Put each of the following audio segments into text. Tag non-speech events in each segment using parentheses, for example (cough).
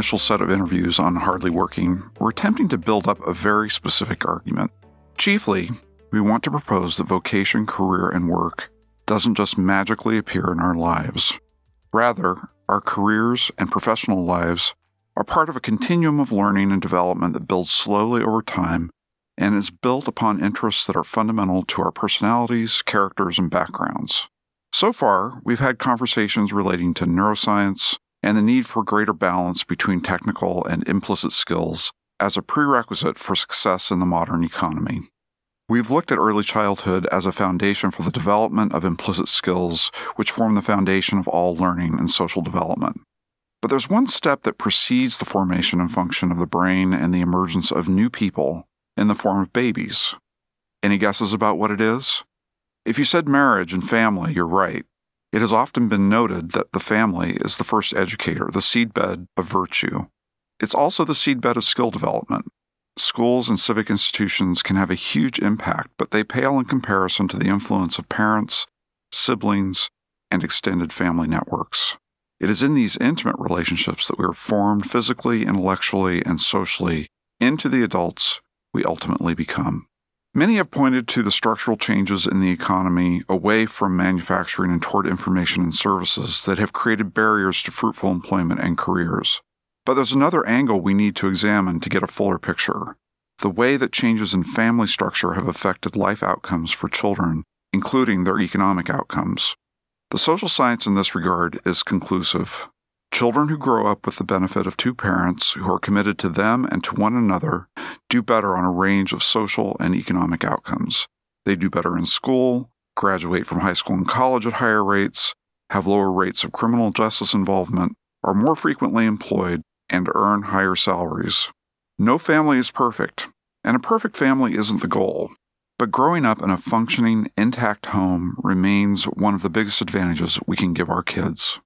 initial set of interviews on Hardly Working, we're attempting to build up a very specific argument. Chiefly, we want to propose that vocation, career, and work doesn't just magically appear in our lives. Rather, our careers and professional lives are part of a continuum of learning and development that builds slowly over time and is built upon interests that are fundamental to our personalities, characters, and backgrounds. So far, we've had conversations relating to neuroscience and the need for greater balance between technical and implicit skills as a prerequisite for success in the modern economy. We've looked at early childhood as a foundation for the development of implicit skills, which form the foundation of all learning and social development. But there's one step that precedes the formation and function of the brain and the emergence of new people in the form of babies. Any guesses about what it is? If you said marriage and family, you're right. It has often been noted that the family is the first educator, the seedbed of virtue. It's also the seedbed of skill development. Schools and civic institutions can have a huge impact, but they pale in comparison to the influence of parents, siblings, and extended family networks. It is in these intimate relationships that we are formed physically, intellectually, and socially into the adults we ultimately become. Many have pointed to the structural changes in the economy away from manufacturing and toward information and services that have created barriers to fruitful employment and careers. But there's another angle we need to examine to get a fuller picture the way that changes in family structure have affected life outcomes for children, including their economic outcomes. The social science in this regard is conclusive. Children who grow up with the benefit of two parents who are committed to them and to one another do better on a range of social and economic outcomes. They do better in school, graduate from high school and college at higher rates, have lower rates of criminal justice involvement, are more frequently employed, and earn higher salaries. No family is perfect, and a perfect family isn't the goal. But growing up in a functioning, intact home remains one of the biggest advantages we can give our kids.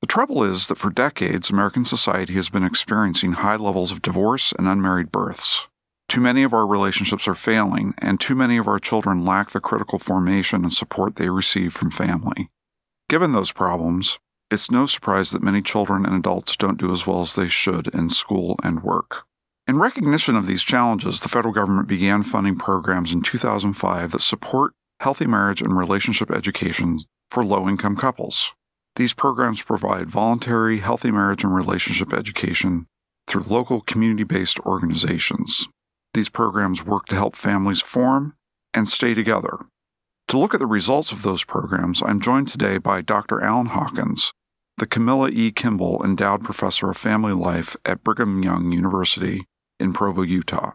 The trouble is that for decades, American society has been experiencing high levels of divorce and unmarried births. Too many of our relationships are failing, and too many of our children lack the critical formation and support they receive from family. Given those problems, it's no surprise that many children and adults don't do as well as they should in school and work. In recognition of these challenges, the federal government began funding programs in 2005 that support healthy marriage and relationship education for low income couples. These programs provide voluntary, healthy marriage and relationship education through local community based organizations. These programs work to help families form and stay together. To look at the results of those programs, I'm joined today by Dr. Alan Hawkins, the Camilla E. Kimball Endowed Professor of Family Life at Brigham Young University in Provo, Utah.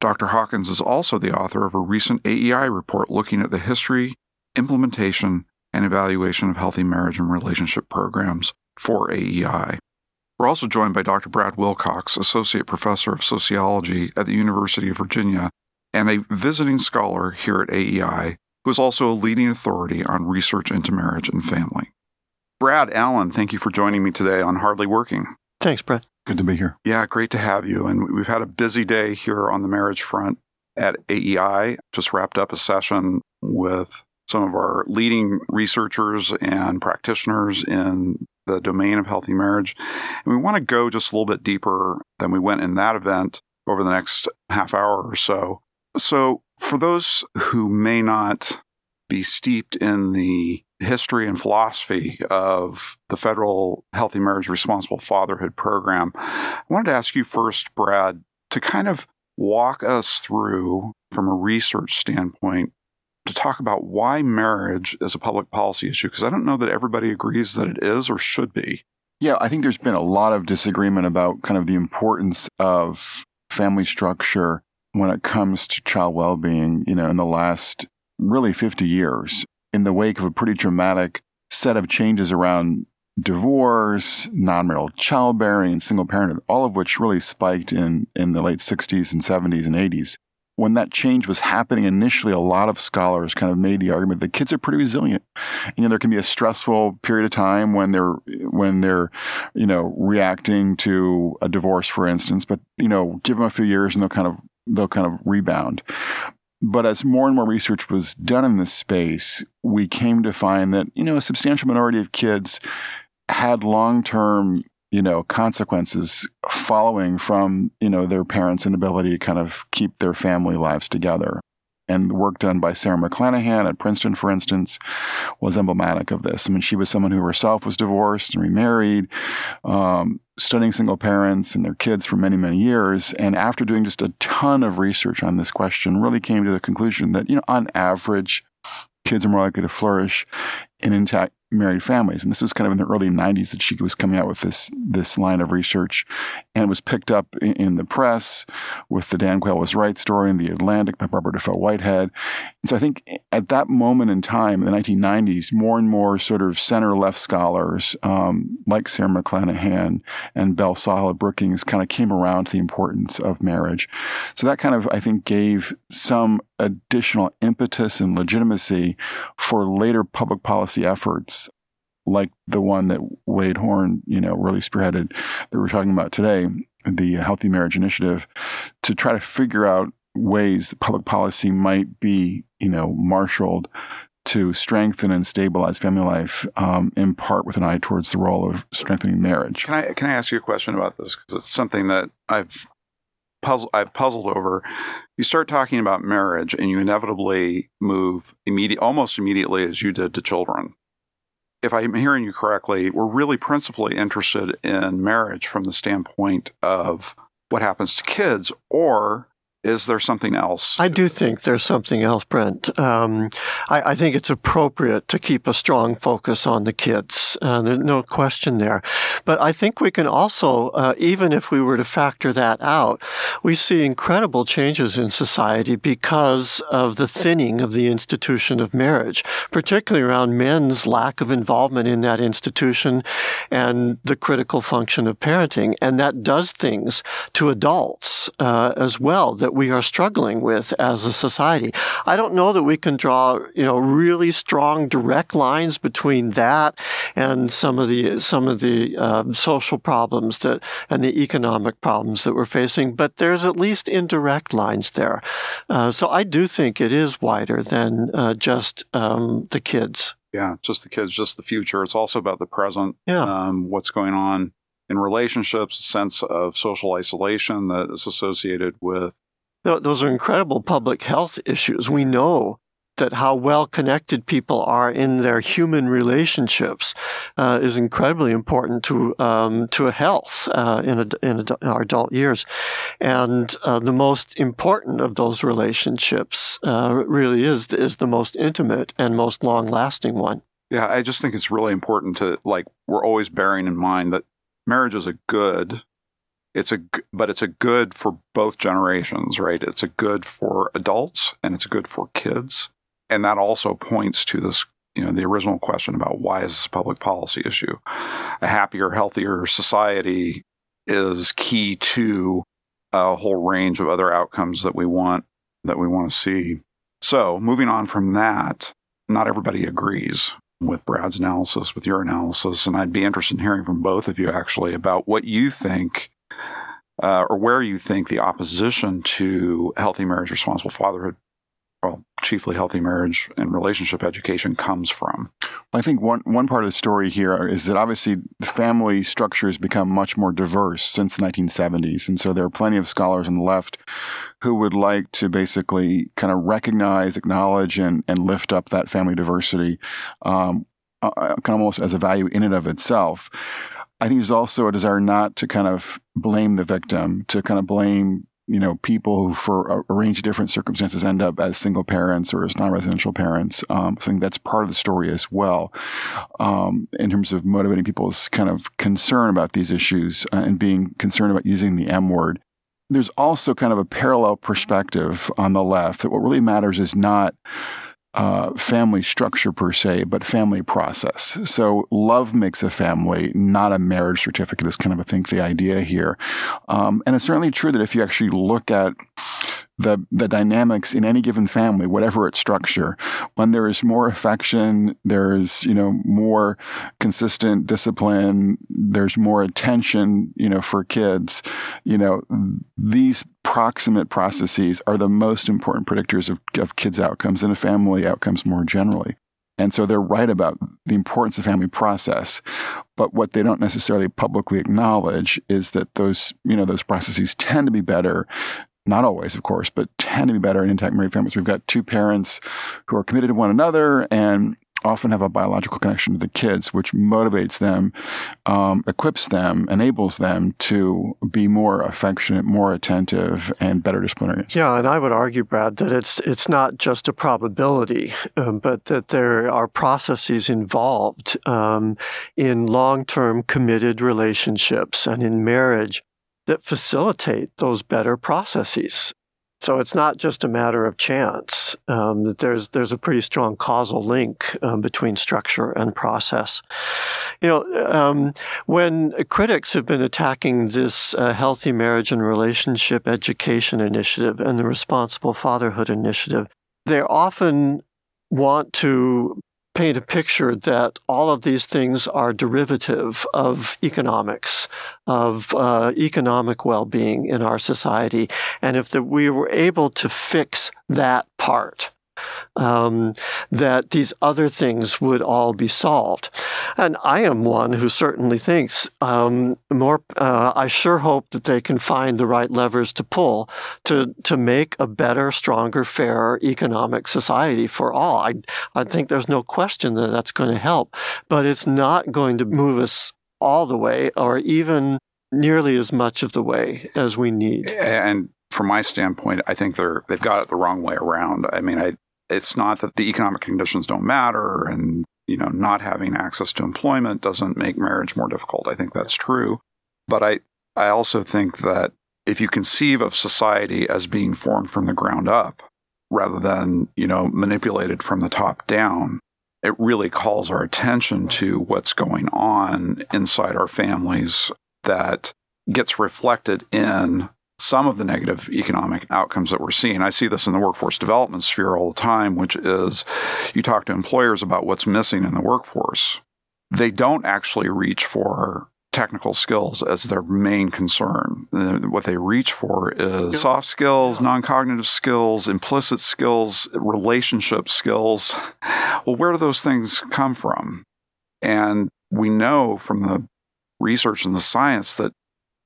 Dr. Hawkins is also the author of a recent AEI report looking at the history, implementation, and evaluation of healthy marriage and relationship programs for AEI. We're also joined by Dr. Brad Wilcox, Associate Professor of Sociology at the University of Virginia and a visiting scholar here at AEI, who is also a leading authority on research into marriage and family. Brad Alan, thank you for joining me today on Hardly Working. Thanks, Brad. Good to be here. Yeah, great to have you. And we've had a busy day here on the marriage front at AEI. Just wrapped up a session with some of our leading researchers and practitioners in the domain of healthy marriage. And we want to go just a little bit deeper than we went in that event over the next half hour or so. So, for those who may not be steeped in the history and philosophy of the federal Healthy Marriage Responsible Fatherhood program, I wanted to ask you first, Brad, to kind of walk us through, from a research standpoint, to talk about why marriage is a public policy issue because I don't know that everybody agrees that it is or should be. Yeah, I think there's been a lot of disagreement about kind of the importance of family structure when it comes to child well-being, you know, in the last really 50 years in the wake of a pretty dramatic set of changes around divorce, non-marital childbearing, and single parenthood, all of which really spiked in, in the late 60s and 70s and 80s when that change was happening initially, a lot of scholars kind of made the argument that kids are pretty resilient. You know, there can be a stressful period of time when they're when they're you know reacting to a divorce, for instance. But you know, give them a few years and they'll kind of they'll kind of rebound. But as more and more research was done in this space, we came to find that you know a substantial minority of kids had long term you know, consequences following from, you know, their parents' inability to kind of keep their family lives together. And the work done by Sara McLanahan at Princeton, for instance, was emblematic of this. I mean, she was someone who herself was divorced and remarried, um, studying single parents and their kids for many, many years. And after doing just a ton of research on this question, really came to the conclusion that, you know, on average, kids are more likely to flourish in intact married families. And this was kind of in the early 90s that she was coming out with this this line of research. And was picked up in, in the press with the Dan Quayle was right story in The Atlantic by Barbara Dafoe Whitehead. And so I think at that moment in time, the 1990s, more and more sort of center left scholars um, like Sara McLanahan and Belle Sawhill Brookings kind of came around to the importance of marriage. So that kind of, I think, gave some additional impetus and legitimacy for later public policy efforts like the one that Wade Horn, you know, really spearheaded that we're talking about today, the Healthy Marriage Initiative, to try to figure out ways that public policy might be, you know, marshaled to strengthen and stabilize family life, um, in part with an eye towards the role of strengthening marriage. Can I can I ask you a question about this because it's something that I've puzzled I've puzzled over. You start talking about marriage, and you inevitably move immediate, almost immediately as you did to children if I'm hearing you correctly, we're really principally interested in marriage from the standpoint of what happens to kids, or is there something else? I do think there's something else, Brent. Um, I, I, think it's appropriate to keep a strong focus on the kids. Uh, there's no question there. But I think we can also, uh, even if we were to factor that out, we see incredible changes in society because of the thinning of the institution of marriage, particularly around men's lack of involvement in that institution and the critical function of parenting. And that does things to adults uh, as well that we are struggling with as a society. I don't know that we can draw, you know, really strong direct lines between that and some of the some of the uh, social problems that and the economic problems that we're facing, but there's at least indirect lines there. Uh, so I do think it is wider than uh, just um, the kids. Yeah, just the kids, just the future. It's also about the present. Yeah, um, what's going on in relationships, a sense of social isolation that is associated with those are incredible public health issues. We know that how well connected people are in their human relationships uh, is incredibly important to um, to health uh, in, in a, our adult years, and uh, the most important of those relationships uh, really is is the most intimate and most long lasting one. Yeah, I just think it's really important to like we're always bearing in mind that marriage is a good it's a but it's a good for both generations right? It's a good for adults and it's a good for kids. And that also points to this you know the original question about why is this a public policy issue? A happier healthier society is key to a whole range of other outcomes that we want that we want to see. So moving on from that not everybody agrees with Brad's analysis, with your analysis, and I'd be interested in hearing from both of you actually about what you think uh, or where you think the opposition to healthy marriage, responsible fatherhood, well, chiefly healthy marriage and relationship education comes from. I think one one part of the story here is that obviously the family structures become much more diverse since the 1970s, and so there are plenty of scholars on the left who would like to basically kind of recognize, acknowledge, and and lift up that family diversity, um, uh, almost as a value in and of itself. I think there's also a desire not to kind of blame the victim, to kind of blame you know people who, for a, range of different circumstances, end up as single parents or as non-residential parents. Um, I think that's part of the story as well, um, in terms of motivating people's kind of concern about these issues uh, and being concerned about using the M word. There's also kind of a parallel perspective on the left that what really matters is not uh, family structure per se, but family process. So love makes a family, not a marriage certificate is kind of, I think, the idea here. Um, and it's certainly true that if you actually look at the the dynamics in any given family, whatever its structure, when there is more affection, there's you know more consistent discipline, there's more attention, you know, for kids, you know, these proximate processes are the most important predictors of, of kids' outcomes and of family outcomes more generally. And so they're right about the importance of family process. But what they don't necessarily publicly acknowledge is that those, you know, those processes tend to be better not always, of course, but tend to be better in intact married families. We've got two parents who are committed to one another and often have a biological connection to the kids, which motivates them, um, equips them, enables them to be more affectionate, more attentive, and better disciplinarians. Yeah, and I would argue, Brad, that it's it's not just a probability, um, but that there are processes involved um, in long-term committed relationships and in marriage that facilitate those better processes. So it's not just a matter of chance. Um, that there's there's a pretty strong causal link um, between structure and process. You know, um, when critics have been attacking this uh, healthy marriage and relationship education initiative and the responsible fatherhood initiative, they often want to paint a picture that all of these things are derivative of economics, of uh, economic well-being in our society, and if the, we were able to fix that part, um, that these other things would all be solved. And I am one who certainly thinks um, more. Uh, I sure hope that they can find the right levers to pull to to make a better, stronger, fairer economic society for all. I I think there's no question that that's going to help, but it's not going to move us all the way, or even nearly as much of the way as we need. And from my standpoint, I think they're they've got it the wrong way around. I mean, I it's not that the economic conditions don't matter and you know not having access to employment doesn't make marriage more difficult. I think that's true, but I I also think that if you conceive of society as being formed from the ground up rather than, you know, manipulated from the top down, it really calls our attention to what's going on inside our families that gets reflected in some of the negative economic outcomes that we're seeing. I see this in the workforce development sphere all the time, which is you talk to employers about what's missing in the workforce. They don't actually reach for technical skills as their main concern. Uh, what they reach for is soft skills, non cognitive skills, implicit skills, relationship skills. (laughs) Well, where do those things come from? And we know from the research and the science that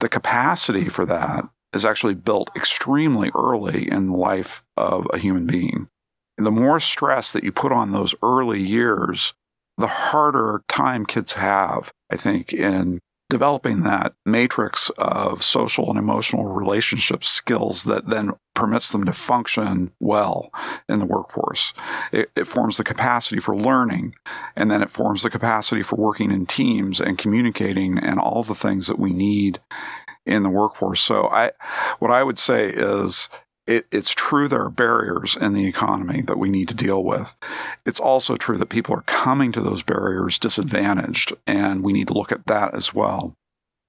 the capacity for that is actually built extremely early in the life of a human being. And the more stress that you put on those early years, the harder time kids have, I think, in developing that matrix of social and emotional relationship skills that then permits them to function well in the workforce. It, it, forms the capacity for learning, and then it forms the capacity for working in teams and communicating and all the things that we need in the workforce. So I, what I would say is it, it's true there are barriers in the economy that we need to deal with. It's also true that people are coming to those barriers disadvantaged, and we need to look at that as well.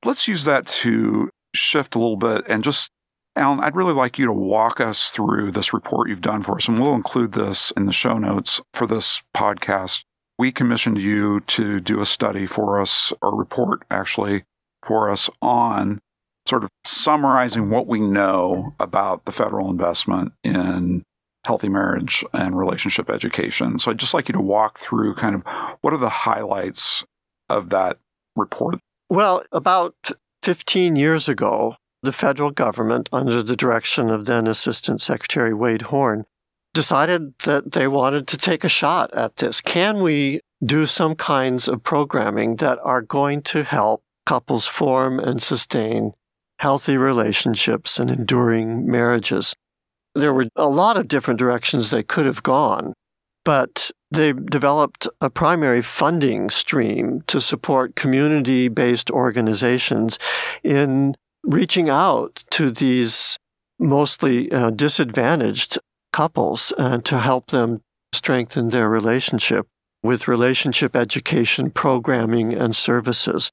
Let's use that to shift a little bit and just Alan, I'd really like you to walk us through this report you've done for us, and we'll include this in the show notes for this podcast. We commissioned you to do a study for us, or report actually, for us on sort of summarizing what we know about the federal investment in healthy marriage and relationship education. So I'd just like you to walk through kind of what are the highlights of that report? Well, about 15 years ago, the federal government, under the direction of then Assistant Secretary Wade Horn, decided that they wanted to take a shot at this. Can we do some kinds of programming that are going to help couples form and sustain healthy relationships and enduring marriages. There were a lot of different directions they could have gone, but they developed a primary funding stream to support community based organizations in reaching out to these mostly uh, disadvantaged couples and to help them strengthen their relationship with relationship education programming and services.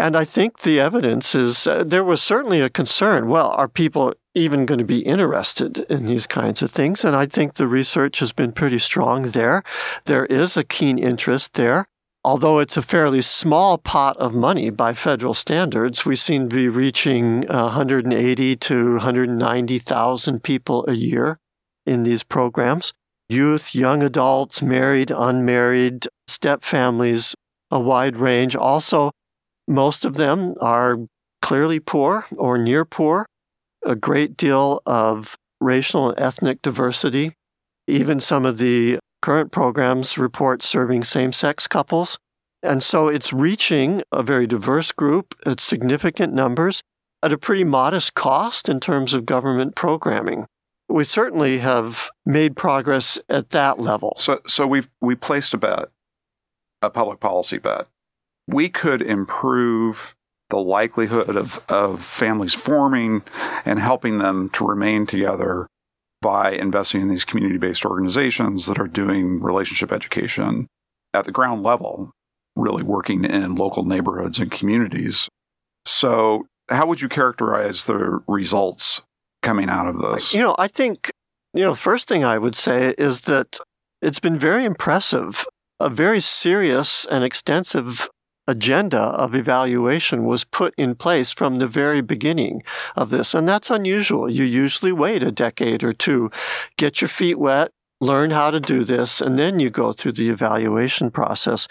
And I think the evidence is uh, there was certainly a concern. Well, are people even going to be interested in these kinds of things? And I think the research has been pretty strong there. There is a keen interest there. Although it's a fairly small pot of money by federal standards, we seem to be reaching 180 to 190,000 people a year in these programs. youth, young adults, married, unmarried, step families, a wide range. Also, most of them are clearly poor or near poor, a great deal of racial and ethnic diversity. Even some of the current programs report serving same sex couples. And so it's reaching a very diverse group at significant numbers at a pretty modest cost in terms of government programming. We certainly have made progress at that level. So, so we've we placed a bet, a public policy bet. We could improve the likelihood of, of families forming and helping them to remain together by investing in these community based organizations that are doing relationship education at the ground level, really working in local neighborhoods and communities. So, how would you characterize the results coming out of this? You know, I think, you know, first thing I would say is that it's been very impressive. A very serious and extensive agenda of evaluation was put in place from the very beginning of this. And that's unusual. You usually wait a decade or two, get your feet wet, learn how to do this, and then you go through the evaluation process.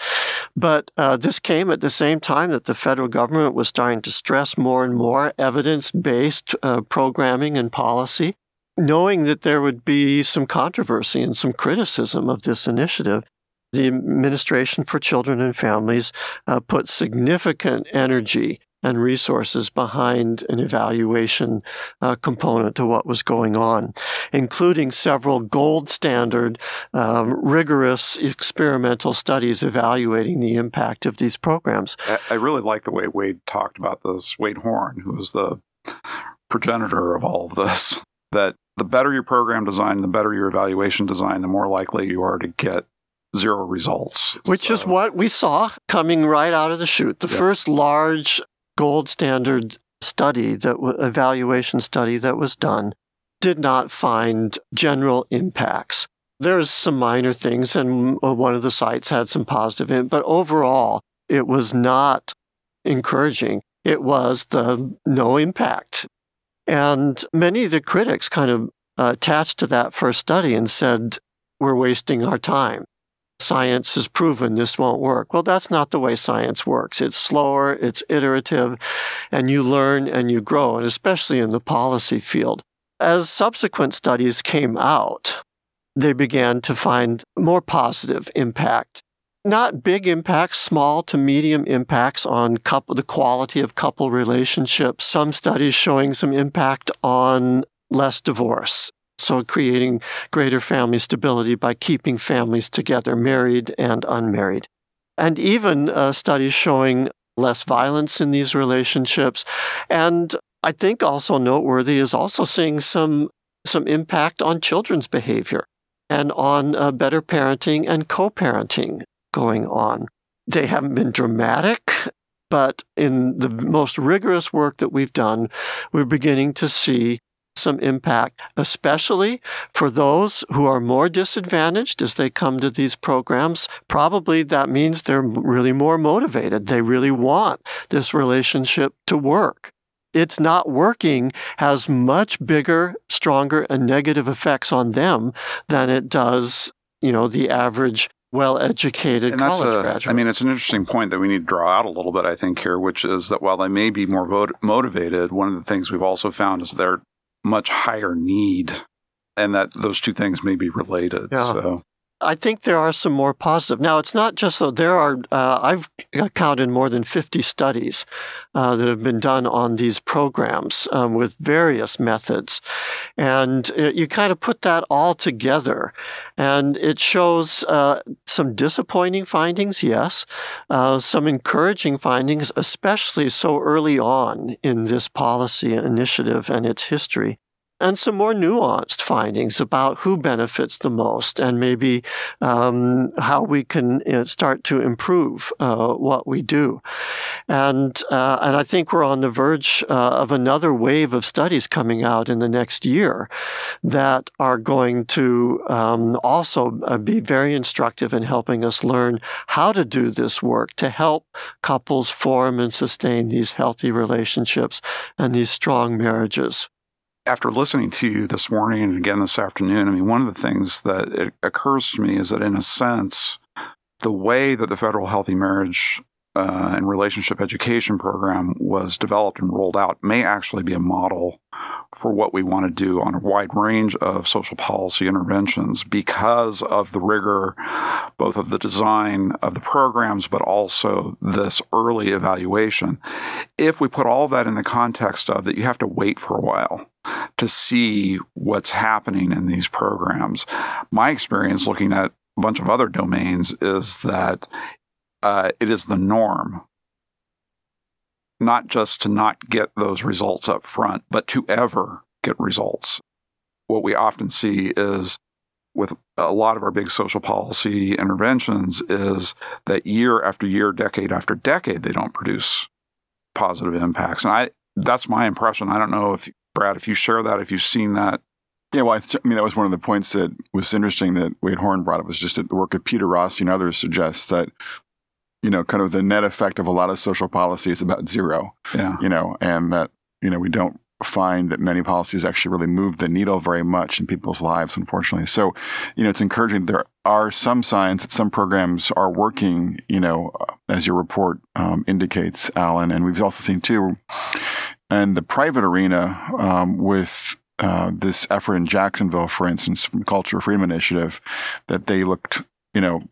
But uh, this came at the same time that the federal government was starting to stress more and more evidence based uh, programming and policy. Knowing that there would be some controversy and some criticism of this initiative, the Administration for Children and Families uh, put significant energy and resources behind an evaluation uh, component to what was going on, including several gold standard, um, rigorous experimental studies evaluating the impact of these programs. I really like the way Wade talked about this. Wade Horn, who was the progenitor of all of this, (laughs) that the better your program design, the better your evaluation design, the more likely you are to get zero results. Which so. is what we saw coming right out of the chute. The yep. first large gold standard study that evaluation study that was done did not find general impacts. There's some minor things, and uh, one of the sites had some positive, in, but overall, it was not encouraging. It was the no impact. And many of the critics kind of uh, attached to that first study and said, we're wasting our time science has proven this won't work. Well, that's not the way science works. It's slower, it's iterative, and you learn and you grow, and especially in the policy field. As subsequent studies came out, they began to find more positive impact. Not big impacts, small to medium impacts on couple, the quality of couple relationships. Some studies showing some impact on less divorce so creating greater family stability by keeping families together, married and unmarried. And even uh, studies showing less violence in these relationships. And I think also noteworthy is also seeing some, some impact on children's behavior and on uh, better parenting and co parenting going on. They haven't been dramatic, but in the most rigorous work that we've done, we're beginning to see some impact, especially for those who are more disadvantaged as they come to these programs. Probably that means they're really more motivated. They really want this relationship to work. It's not working has much bigger, stronger, and negative effects on them than it does, you know, the average well-educated and college a, graduate. I mean, it's an interesting point that we need to draw out a little bit, I think, here, which is that while they may be more motivated, one of the things we've also found is they're much higher need and that those two things may be related. Yeah. So. I think there are some more positive. Now, it's not just that there are, uh, I've counted more than 50 studies uh, that have been done on these programs um, with various methods. And it, you kind of put that all together. And it shows uh, some disappointing findings, yes, uh, some encouraging findings, especially so early on in this policy initiative and its history and some more nuanced findings about who benefits the most and maybe um, how we can you know, start to improve uh, what we do. And, uh, and I think we're on the verge uh, of another wave of studies coming out in the next year that are going to um, also uh, be very instructive in helping us learn how to do this work to help couples form and sustain these healthy relationships and these strong marriages after listening to you this morning and again this afternoon, I mean, one of the things that occurs to me is that, in a sense, the way that the federal healthy marriage uh, and relationship education program was developed and rolled out may actually be a model for what we want to do on a wide range of social policy interventions because of the rigor, both of the design of the programs, but also this early evaluation. If we put all that in the context of that, you have to wait for a while to see what's happening in these programs. My experience looking at a bunch of other domains is that uh, it is the norm not just to not get those results up front, but to ever get results. What we often see is with a lot of our big social policy interventions is that year after year, decade after decade, they don't produce positive impacts. And I, that's my impression. I don't know if Brad, if you share that, if you've seen that. Yeah, well, I, th- I mean, that was one of the points that was interesting that Wade Horn brought up was just that the work of Peter Rossi and others suggests that you know, kind of the net effect of a lot of social policy is about zero. Yeah. You know, and that, you know, we don't find that many policies actually really move the needle very much in people's lives, unfortunately. So, you know, it's encouraging. There are some signs that some programs are working, you know, as your report um, indicates, Alan. And we've also seen too, and the private arena um, with uh, this effort in Jacksonville, for instance, from Culture Freedom Initiative, that they looked, you know,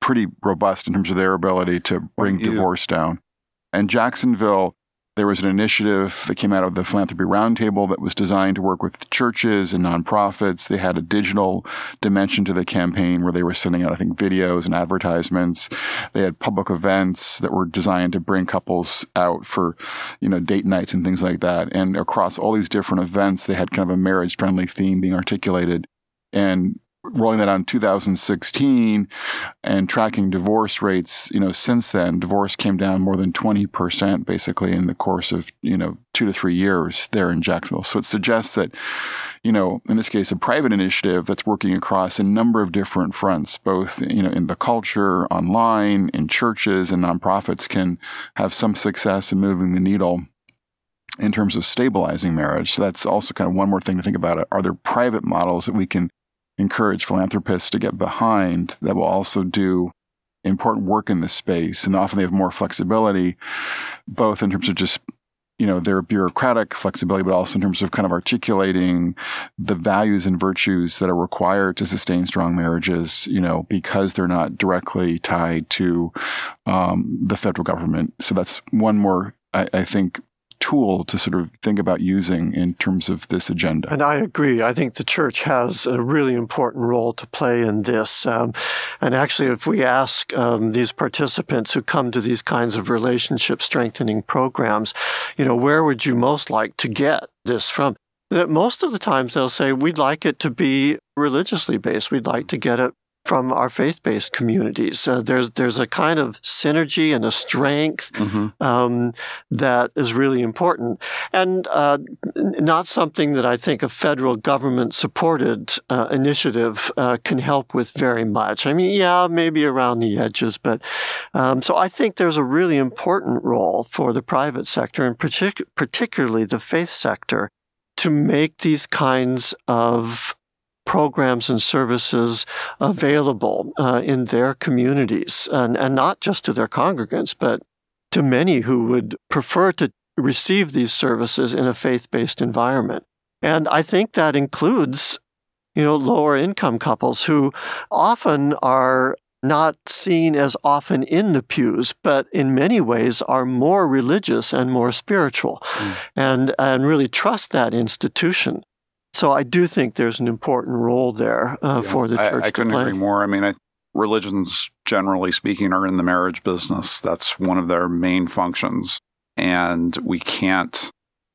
pretty robust in terms of their ability to bring divorce down. And Jacksonville, there was an initiative that came out of the Philanthropy Roundtable that was designed to work with churches and nonprofits. They had a digital dimension to the campaign where they were sending out, I think, videos and advertisements. They had public events that were designed to bring couples out for, you know, date nights and things like that. And across all these different events, they had kind of a marriage friendly theme being articulated. And rolling that on 2016 and tracking divorce rates, you know, since then, divorce came down more than 20% basically in the course of, you know, two to three years there in Jacksonville. So it suggests that, you know, in this case, a private initiative that's working across a number of different fronts, both, you know, in the culture, online, in churches and nonprofits can have some success in moving the needle in terms of stabilizing marriage. So that's also kind of one more thing to think about. Are there private models that we can encourage philanthropists to get behind that will also do important work in this space. And often they have more flexibility, both in terms of just you know their bureaucratic flexibility, but also in terms of kind of articulating the values and virtues that are required to sustain strong marriages. You know, because they're not directly tied to um, the federal government. So that's one more, I, I think, tool to sort of think about using in terms of this agenda. And I agree. I think the church has a really important role to play in this. Um, and actually, if we ask um, these participants who come to these kinds of relationship strengthening programs, you know, where would you most like to get this from? That Most of the times they'll say, we'd like it to be religiously based. We'd like to get it from our faith-based communities. Uh, there's there's a kind of synergy and a strength mm-hmm. um, that is really important, and uh, not something that I think a federal government-supported uh, initiative uh, can help with very much. I mean, yeah, maybe around the edges, but um, so I think there's a really important role for the private sector, and partic- particularly the faith sector, to make these kinds of programs and services available uh, in their communities, and, and not just to their congregants, but to many who would prefer to receive these services in a faith based environment. And I think that includes, you know, lower income couples who often are not seen as often in the pews, but in many ways are more religious and more spiritual mm. and, and really trust that institution. So I do think there's an important role there uh, yeah, for the church. I, I couldn't play. agree more. I mean, I, religions, generally speaking, are in the marriage business. That's one of their main functions, and we can't.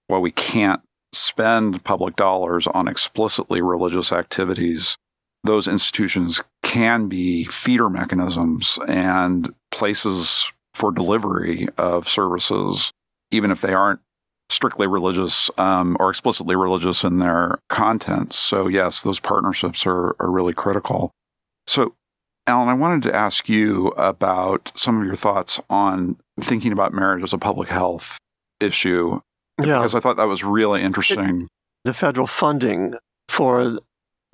Well, we can't spend public dollars on explicitly religious activities. Those institutions can be feeder mechanisms and places for delivery of services, even if they aren't strictly religious um, or explicitly religious in their contents. So, yes, those partnerships are, are really critical. So, Alan, I wanted to ask you about some of your thoughts on thinking about marriage as a public health issue. Yeah. Because I thought that was really interesting. the federal funding for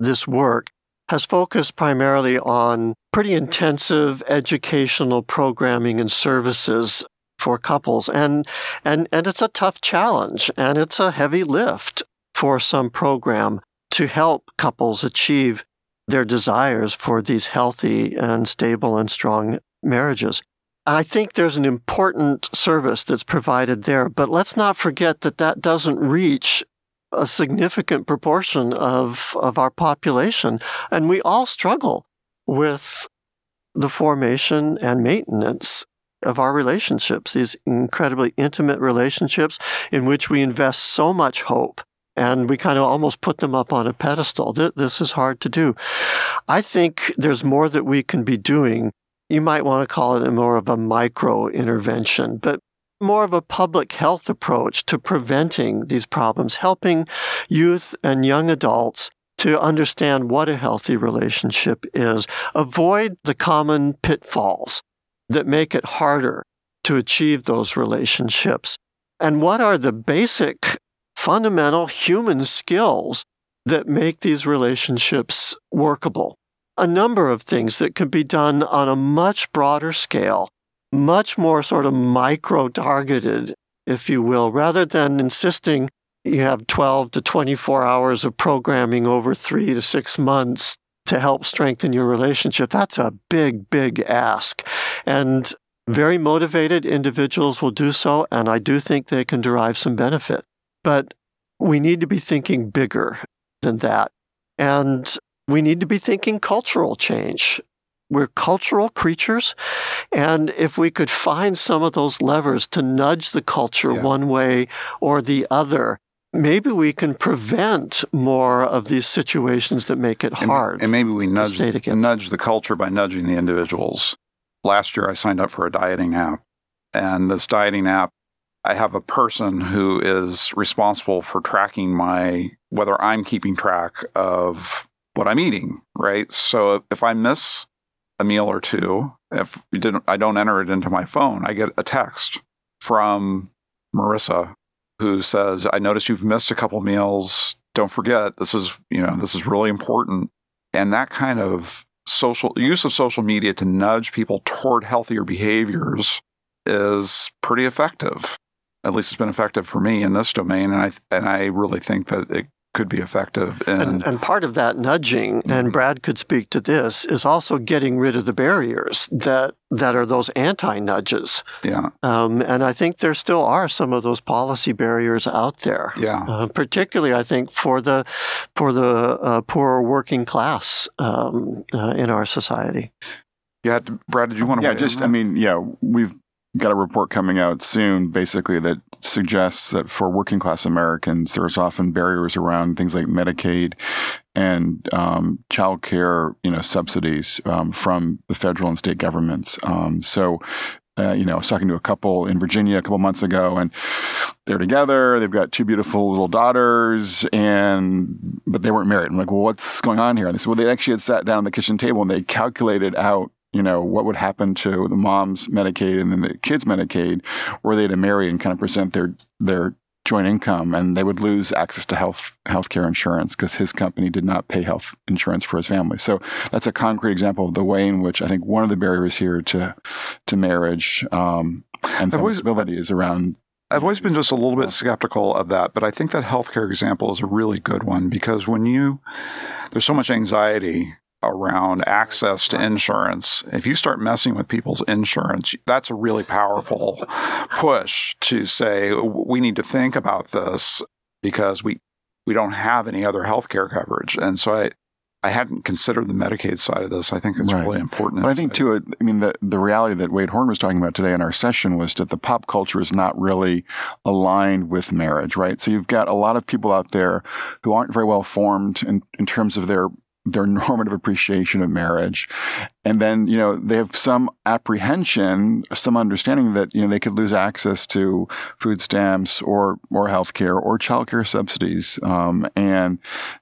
this work has focused primarily on pretty intensive educational programming and services for couples and and and it's a tough challenge and it's a heavy lift for some program to help couples achieve their desires for these healthy and stable and strong marriages. I think there's an important service that's provided there, but let's not forget that that doesn't reach a significant proportion of, of our population. And we all struggle with the formation and maintenance of our relationships, these incredibly intimate relationships in which we invest so much hope and we kind of almost put them up on a pedestal. This is hard to do. I think there's more that we can be doing. You might want to call it more of a micro intervention, but more of a public health approach to preventing these problems, helping youth and young adults to understand what a healthy relationship is, avoid the common pitfalls that make it harder to achieve those relationships, and what are the basic fundamental human skills that make these relationships workable. A number of things that can be done on a much broader scale, much more sort of micro targeted, if you will, rather than insisting you have 12 to 24 hours of programming over three to six months to help strengthen your relationship. That's a big, big ask. And very motivated individuals will do so, and I do think they can derive some benefit. But we need to be thinking bigger than that. And we need to be thinking cultural change. We're cultural creatures. And if we could find some of those levers to nudge the culture yeah. one way or the other, maybe we can prevent more of these situations that make it hard. And, and maybe we nudge, nudge the culture by nudging the individuals. Last year, I signed up for a dieting app. And this dieting app I have a person who is responsible for tracking my whether I'm keeping track of what I'm eating, right? So if I miss a meal or two, if didn't, I don't enter it into my phone, I get a text from Marissa who says, "I noticed you've missed a couple meals. Don't forget, this is you know this is really important." And that kind of social use of social media to nudge people toward healthier behaviors is pretty effective at least it's been effective for me in this domain, and I and I really think that it could be effective. In, and, and part of that nudging, mm-hmm. and Brad could speak to this, is also getting rid of the barriers that that are those anti nudges. Yeah. Um, and I think there still are some of those policy barriers out there. Yeah. Uh, particularly, I think for the for the uh, poorer working class um, uh, in our society. Yeah, Brad, did you want to? Yeah, just I mean, yeah, we've got a report coming out soon, basically, that suggests that for working class Americans, there's often barriers around things like Medicaid and um, child care, you know, subsidies um, from the federal and state governments. Um, so, uh, you know, I was talking to a couple in Virginia a couple months ago, and they're together. They've got two beautiful little daughters, and but they weren't married. I'm like, well, what's going on here? And they said, well, they actually had sat down at the kitchen table and they calculated out you know, what would happen to the mom's Medicaid and then the kids' Medicaid were they to marry and kind of present their their joint income and they would lose access to health healthcare insurance because his company did not pay health insurance for his family. So that's a concrete example of the way in which I think one of the barriers here to to marriage um, and flexibility is around I've always been just a little bit skeptical of that, but I think that healthcare example is a really good one because when you, there's so much anxiety around access to insurance. If you start messing with people's insurance, that's a really powerful push to say we need to think about this because we we don't have any other healthcare coverage. And so I I hadn't considered the Medicaid side of this. I think it's right. really important. But I think too, I mean, the, the reality that Wade Horn was talking about today in our session was that the pop culture is not really aligned with marriage, right? So you've got a lot of people out there who aren't very well formed in, in terms of their their (laughs) normative appreciation of marriage. And then, you know, they have some apprehension, some understanding that, you know, they could lose access to food stamps or, or healthcare or childcare subsidies. Um, and,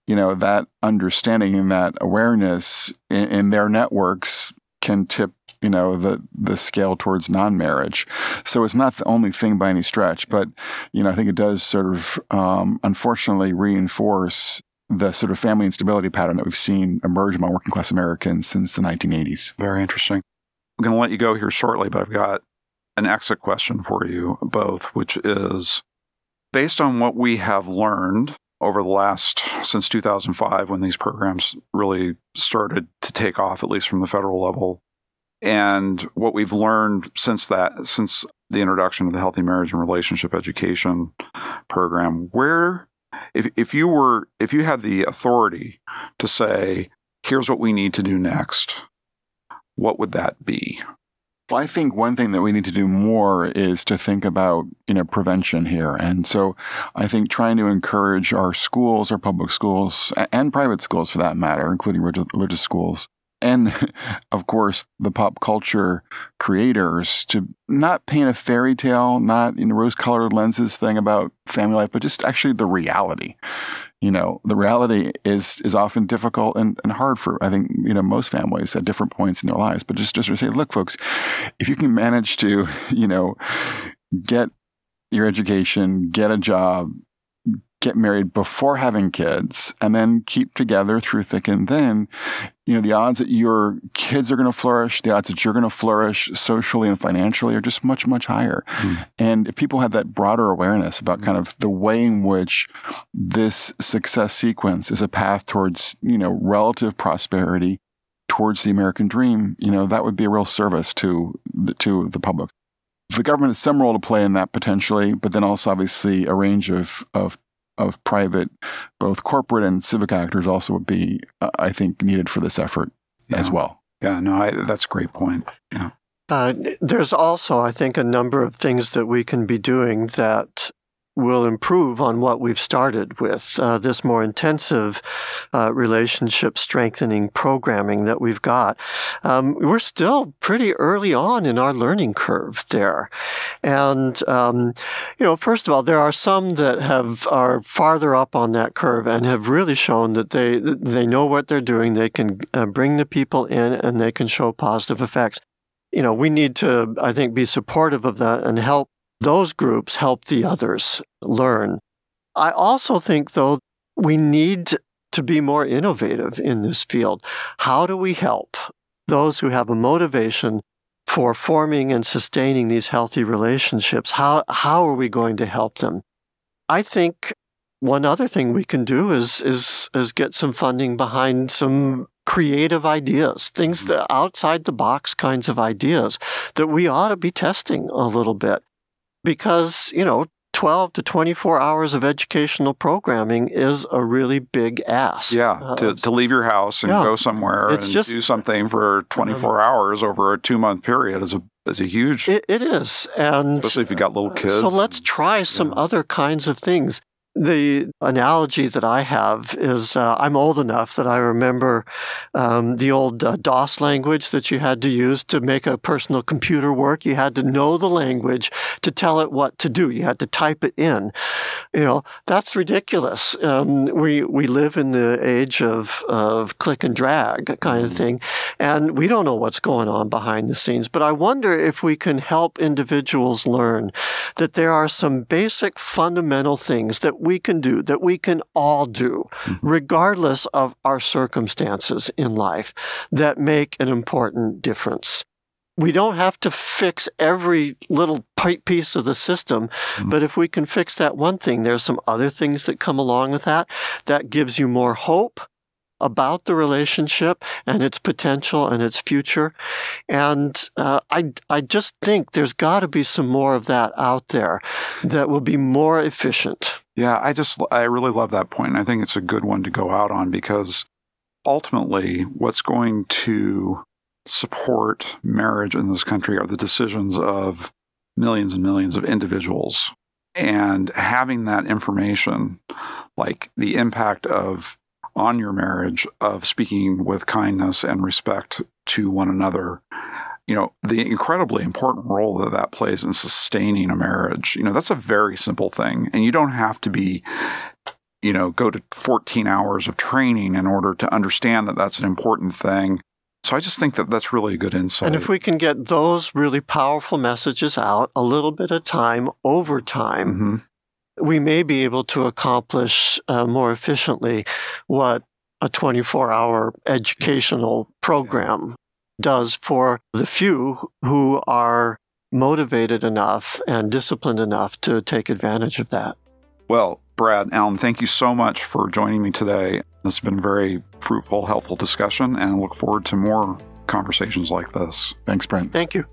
you know, that understanding and that awareness in, in their networks can tip you know, the, the scale towards non-marriage. So it's not the only thing by any stretch, but, you know, I think it does sort of, um, unfortunately reinforce the sort of family instability pattern that we've seen emerge among working class Americans since the 1980s. Very interesting. I'm going to let you go here shortly, but I've got an exit question for you both, which is based on what we have learned over the last since 2005 when these programs really started to take off at least from the federal level and what we've learned since that since the introduction of the healthy marriage and relationship education program where if if you were if you had the authority to say here's what we need to do next what would that be well, I think one thing that we need to do more is to think about, you know, prevention here. And so I think trying to encourage our schools, our public schools, and private schools for that matter, including religious schools, and of course the pop culture creators to not paint a fairy tale, not in rose colored lenses thing about family life, but just actually the reality you know, the reality is is often difficult and, and hard for I think you know most families at different points in their lives. But just just to say, look, folks, if you can manage to you know get your education, get a job, get married before having kids and then keep together through thick and thin, you know, the odds that your kids are going to flourish, the odds that you're going to flourish socially and financially are just much, much higher. Mm. And if people have that broader awareness about kind of the way in which this success sequence is a path towards, you know, relative prosperity, towards the American dream, you know, that would be a real service to the, to the public. The government has some role to play in that potentially, but then also obviously a range of, of of private, both corporate and civic actors also would be, uh, I think, needed for this effort yeah. as well. Yeah, no, I, that's a great point. Yeah. Uh, there's also, I think, a number of things that we can be doing that will improve on what we've started with. Uh, this more intensive uh, relationship strengthening programming that we've got. Um, we're still pretty early on in our learning curve there. And, um, you know, first of all, there are some that have, are farther up on that curve and have really shown that they, they know what they're doing. They can uh, bring the people in and they can show positive effects you know, we need to, I think, be supportive of that and help those groups help the others learn. I also think, though, we need to be more innovative in this field. How do we help those who have a motivation for forming and sustaining these healthy relationships? How, how are we going to help them? I think one other thing we can do is, is, is get some funding behind some creative ideas, things mm-hmm. that outside the box kinds of ideas that we ought to be testing a little bit because, you know, 12 to 24 hours of educational programming is a really big ask. Yeah, uh, to, to leave your house and yeah, go somewhere and just, do something for 24 um, hours over a two month period is a is a huge. It, it is, and especially if you've got little kids. So let's try some yeah. other kinds of things. The analogy that I have is uh, I'm old enough that I remember um, the old uh, DOS language that you had to use to make a personal computer work. You had to know the language to tell it what to do. You had to type it in. You know, that's ridiculous. Um, we, we live in the age of, of click and drag kind of mm-hmm. thing, and we don't know what's going on behind the scenes. But I wonder if we can help individuals learn that there are some basic fundamental things that we can do, that we can all do, mm-hmm. regardless of our circumstances in life, that make an important difference. We don't have to fix every little piece of the system, mm-hmm. but if we can fix that one thing, there's some other things that come along with that. That gives you more hope about the relationship and its potential and its future. And uh, I, I just think there's got to be some more of that out there that will be more efficient. Yeah, I just, I really love that point. I think it's a good one to go out on because ultimately, what's going to support marriage in this country are the decisions of millions and millions of individuals. And having that information, like the impact of on your marriage of speaking with kindness and respect to one another you know the incredibly important role that that plays in sustaining a marriage you know that's a very simple thing and you don't have to be you know go to 14 hours of training in order to understand that that's an important thing So I just think that that's really a good insight. And if we can get those really powerful messages out a little bit of time over time, mm-hmm. We may be able to accomplish uh, more efficiently what a 24 hour educational program does for the few who are motivated enough and disciplined enough to take advantage of that. Well, Brad, Alan, thank you so much for joining me today. This has been a very fruitful, helpful discussion, and I look forward to more conversations like this. Thanks, Brent. Thank you.